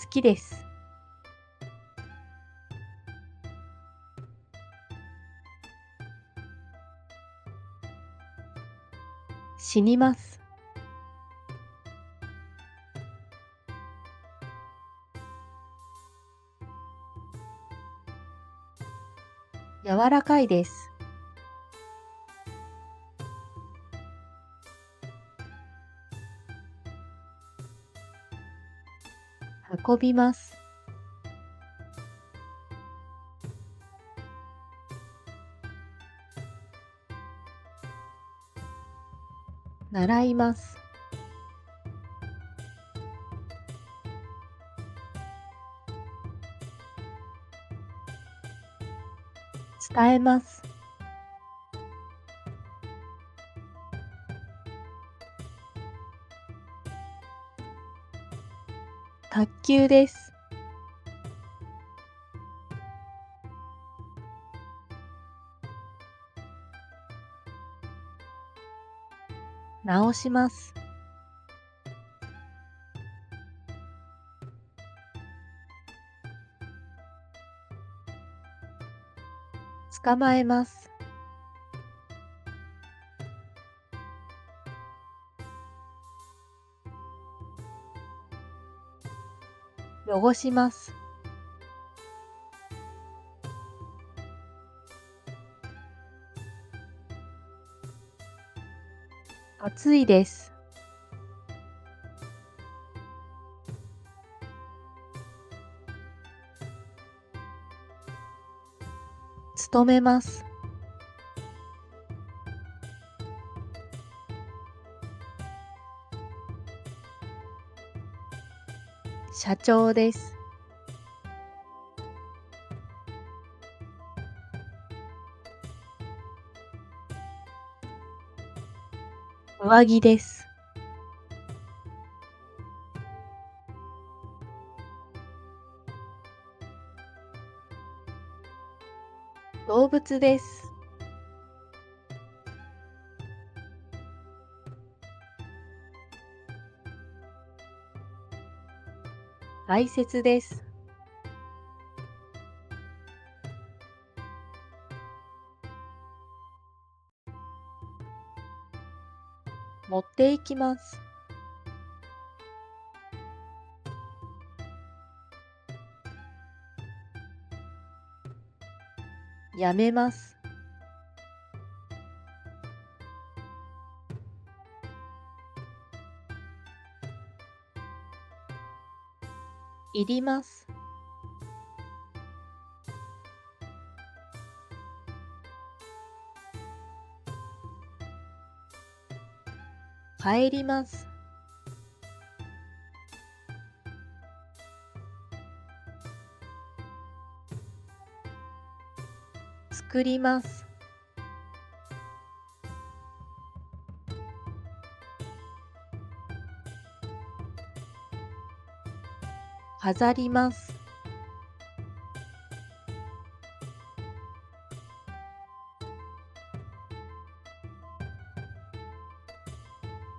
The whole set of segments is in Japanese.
好きです。死にます。柔らかいです。運びます。習います。伝えます。卓球です。直します。捕まえます。汚します。暑いです。勤めます。社長です。上着です。動物です。大切です。持っていきます。やめます。いります。帰ります。作ります。飾ります。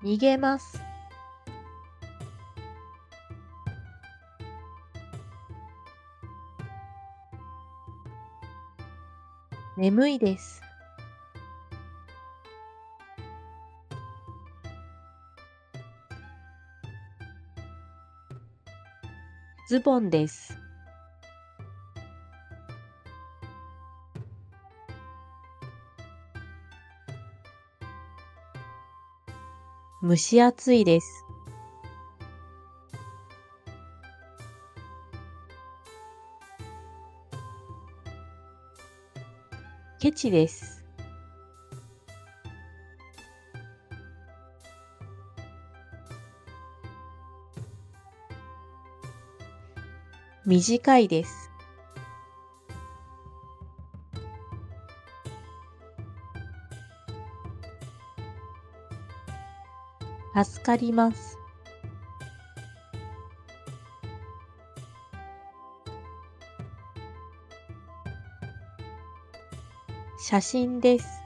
逃げます。眠いです。ズボンです。蒸し暑いです。ケチです。短いです。助かります。写真です。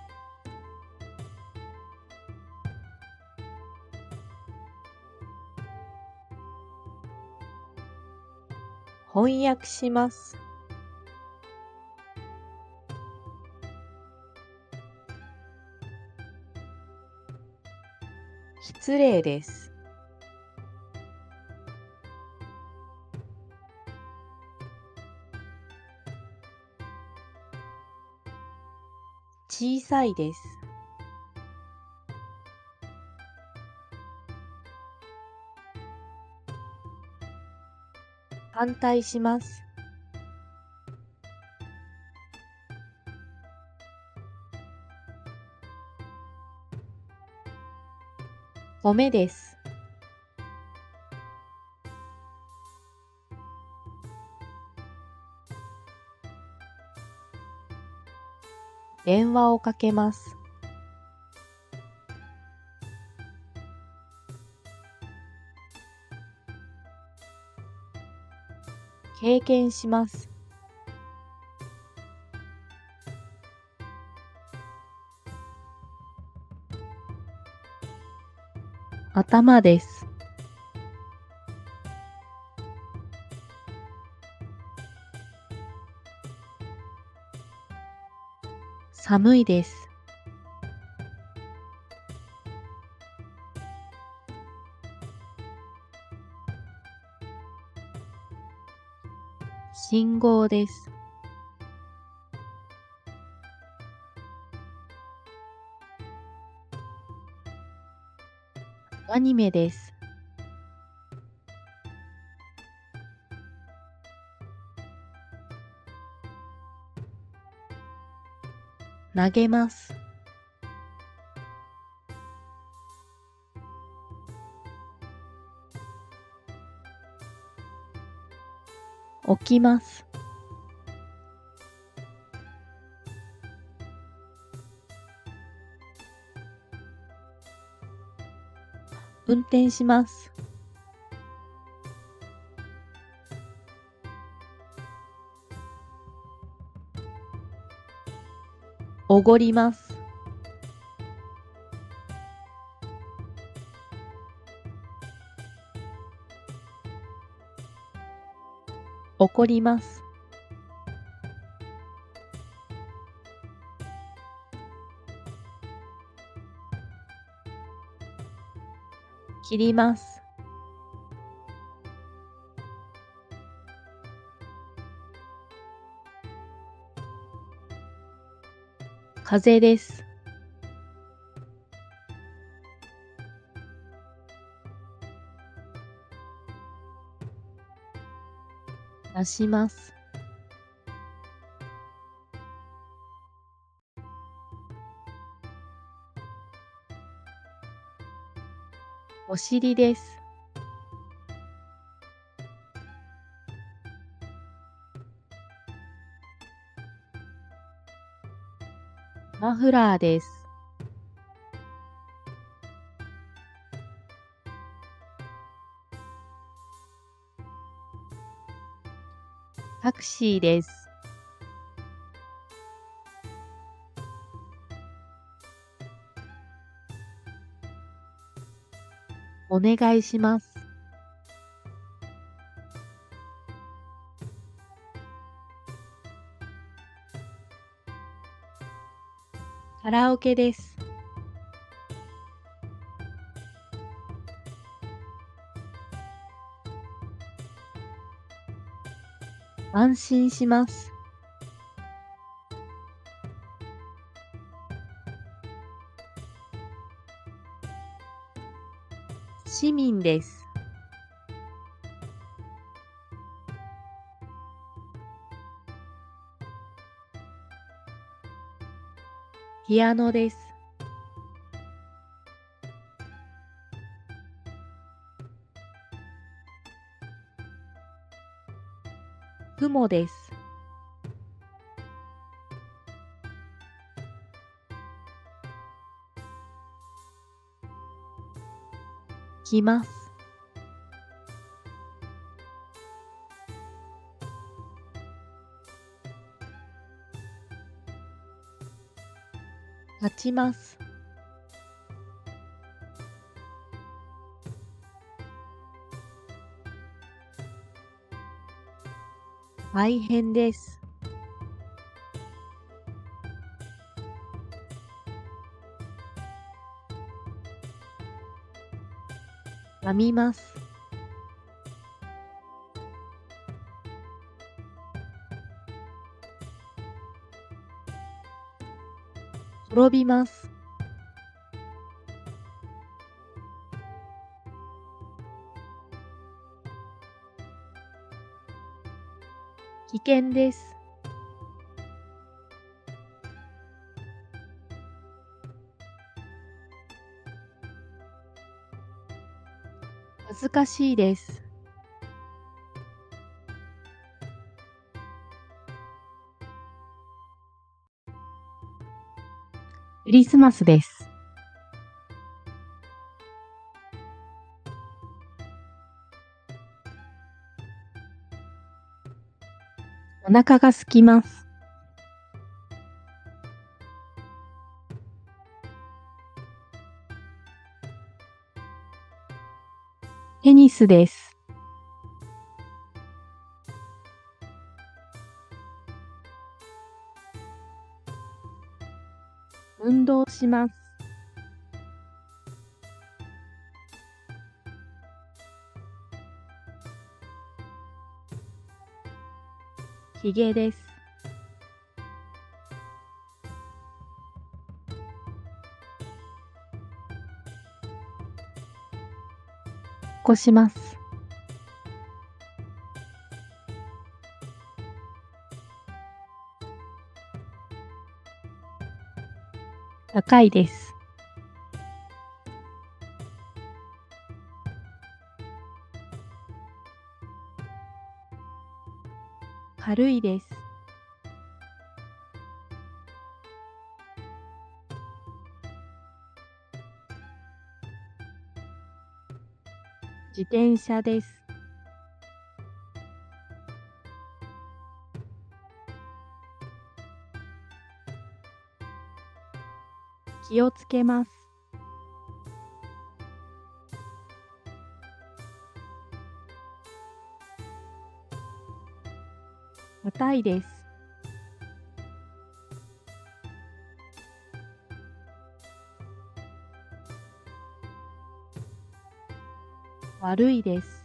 翻訳します。失礼です。小さいです。反対します。米です。電話をかけます。経験します。頭です。寒いです。号です。アニメです。投げます。起きます。運転します。おごります。怒ります。切ります。風です。出します。お尻です。マフラーです。タクシーです。お願いします。カラオケです。安心します。市民です。ピアノです。雲です。来ます。立ちます。大変です。編みます。滅びます。危険です。恥ずかしいです。クリスマスです。お腹が空きます。スです。運動します。ひげです。起こします。高いです。軽いです。自転車です。気をつけます。硬いです。悪いです。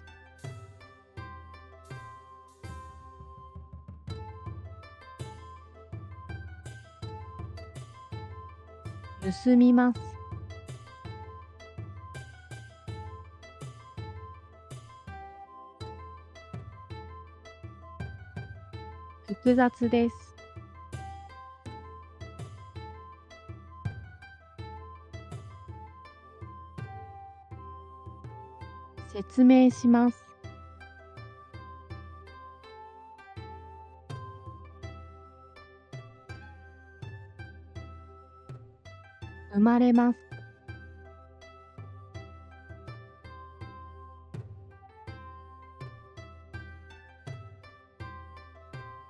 盗みます。複雑です。説明します。生まれます。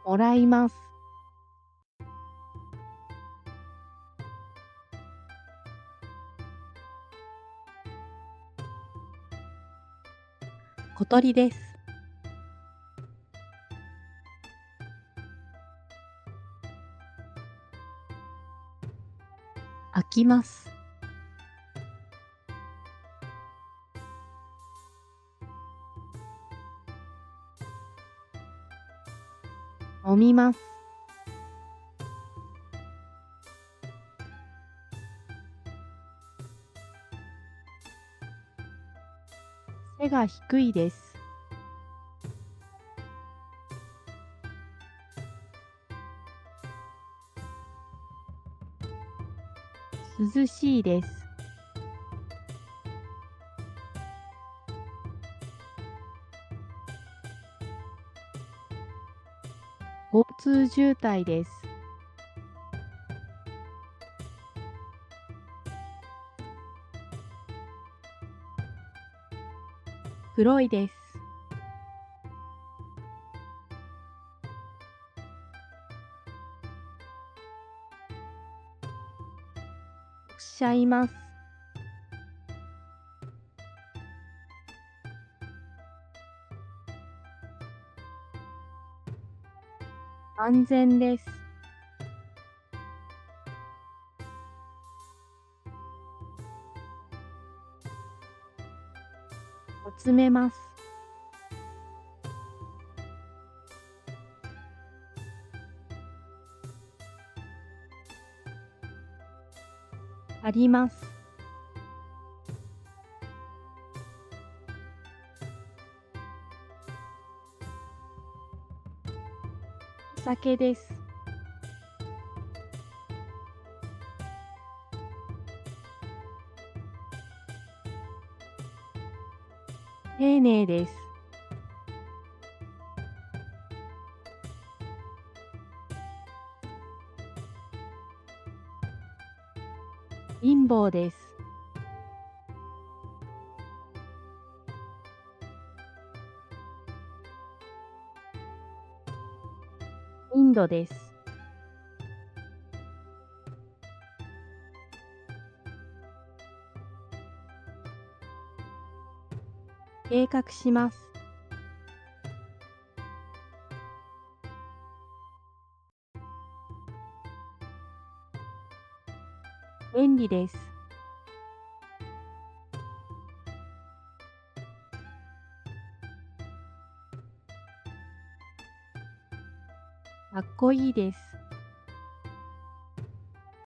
もらいます。鳥です。開きます。飲みます。背が低いです。涼しいです。交通渋滞です。黒いです。おっしゃいます。安全です。めます。あります。お酒です。丁寧です。貧乏です。インドです。計画します。便利です。かっこいいです。